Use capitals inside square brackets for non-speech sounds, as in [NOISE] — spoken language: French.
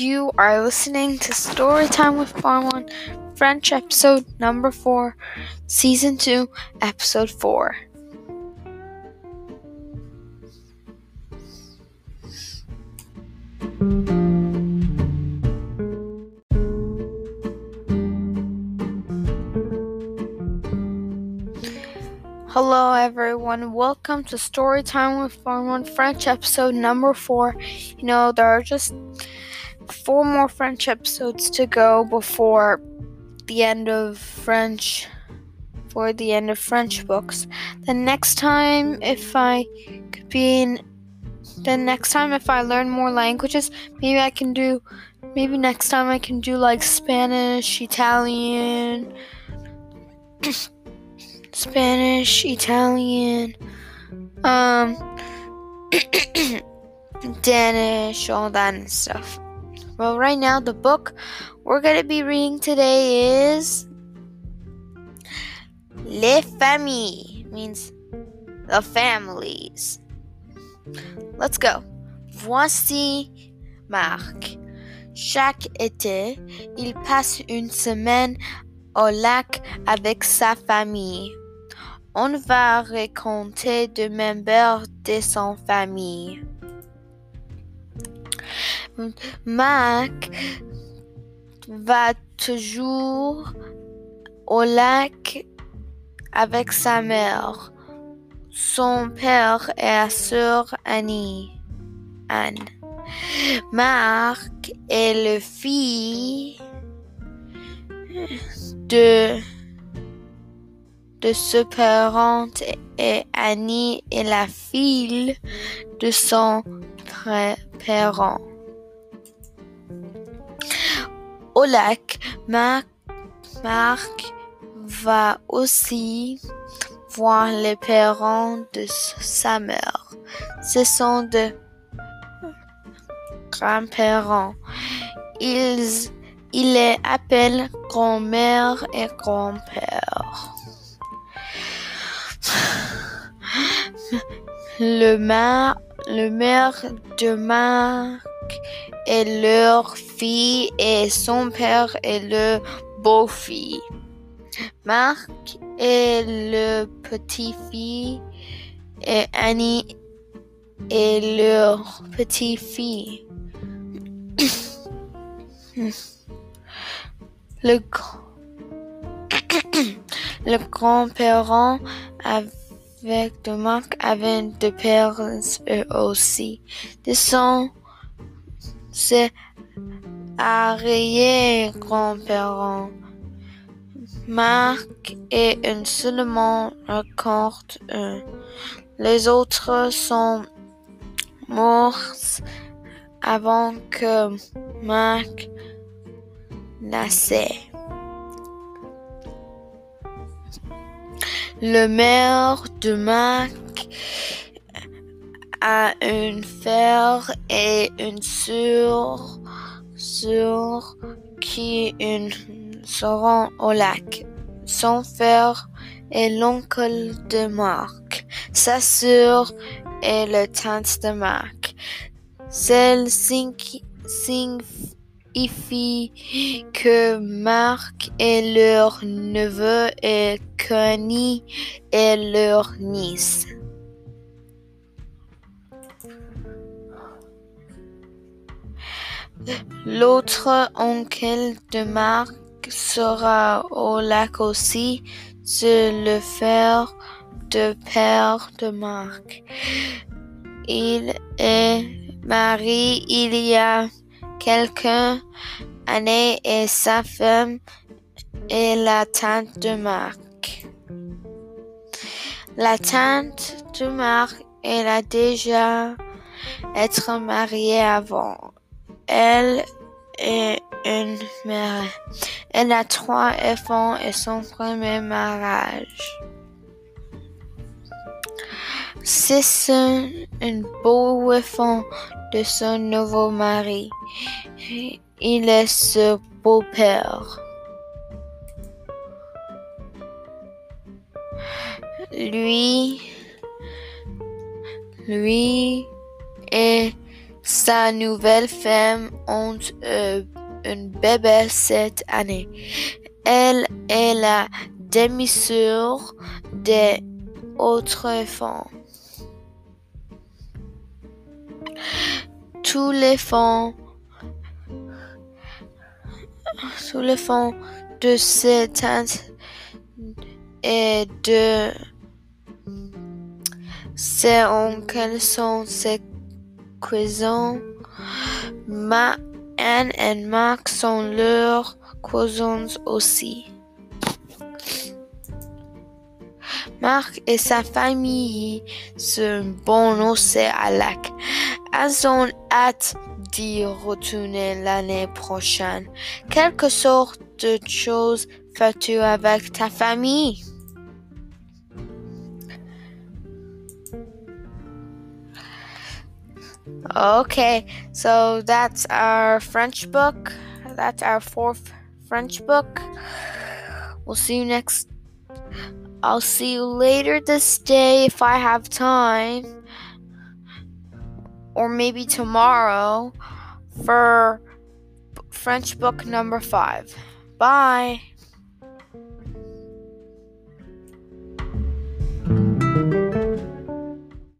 You are listening to Storytime with Farmon, French episode number 4, season 2, episode 4. Hello, everyone. Welcome to Storytime with Farmon, French episode number 4. You know, there are just four more French episodes to go before the end of French for the end of French books. The next time if I could be in the next time if I learn more languages, maybe I can do maybe next time I can do like Spanish, Italian, [COUGHS] Spanish, Italian, um [COUGHS] Danish, all that and stuff. Well, right now, the book we're going to be reading today is Les Familles, means the families. Let's go. Voici Marc. Chaque été, il passe une semaine au lac avec sa famille. On va raconter de membres de son famille. Mac va toujours au lac avec sa mère, son père et sa sœur Annie. Anne. Marc est le fils de de ce parent et Annie est la fille de son parent. Au lac, Marc, va aussi voir les parents de sa mère. Ce sont de grands-parents. Ils, il les appelle grand-mère et grand-père. Le, maire, le maire de Marc leur fille et son père est le beau-fils. Marc est le petit-fils et Annie est leur petit-fille. [COUGHS] le, [COUGHS] le grand-parent avec de Marc avait deux pères aussi. De son c'est arrière-grand-parent. Marc et un seulement raconte un. Les autres sont morts avant que Marc naissait. Le maire de Marc a un frère et une sœur, sœur qui une seront au lac. Son frère est l'oncle de Marc. Sa sœur est la tante de Marc. Celle signifie que Marc est leur neveu et Connie est leur nièce. L'autre oncle de Marc sera au lac aussi, c'est le frère de père de Marc. Il est marié il y a quelques années et sa femme est la tante de Marc. La tante de Marc, elle a déjà été mariée avant. Elle est une mère. Elle a trois enfants et son premier mariage. C'est un, beau enfant de son nouveau mari. Il est ce beau-père. Lui, lui est Sa nouvelle femme ont euh, un bébé cette année. Elle est la demi-sœur des autres enfants. Tous les fonds, tous les fonds de ses tantes et de ses oncles sont ses cousins. Ma Anne et Mark sont leurs cousins aussi. Marc et sa famille se bon à lac. Elles ont hâte d'y retourner l'année prochaine. Quelque sorte de choses fais-tu avec ta famille? Okay, so that's our French book. That's our fourth French book. We'll see you next. I'll see you later this day if I have time. Or maybe tomorrow for French book number five. Bye.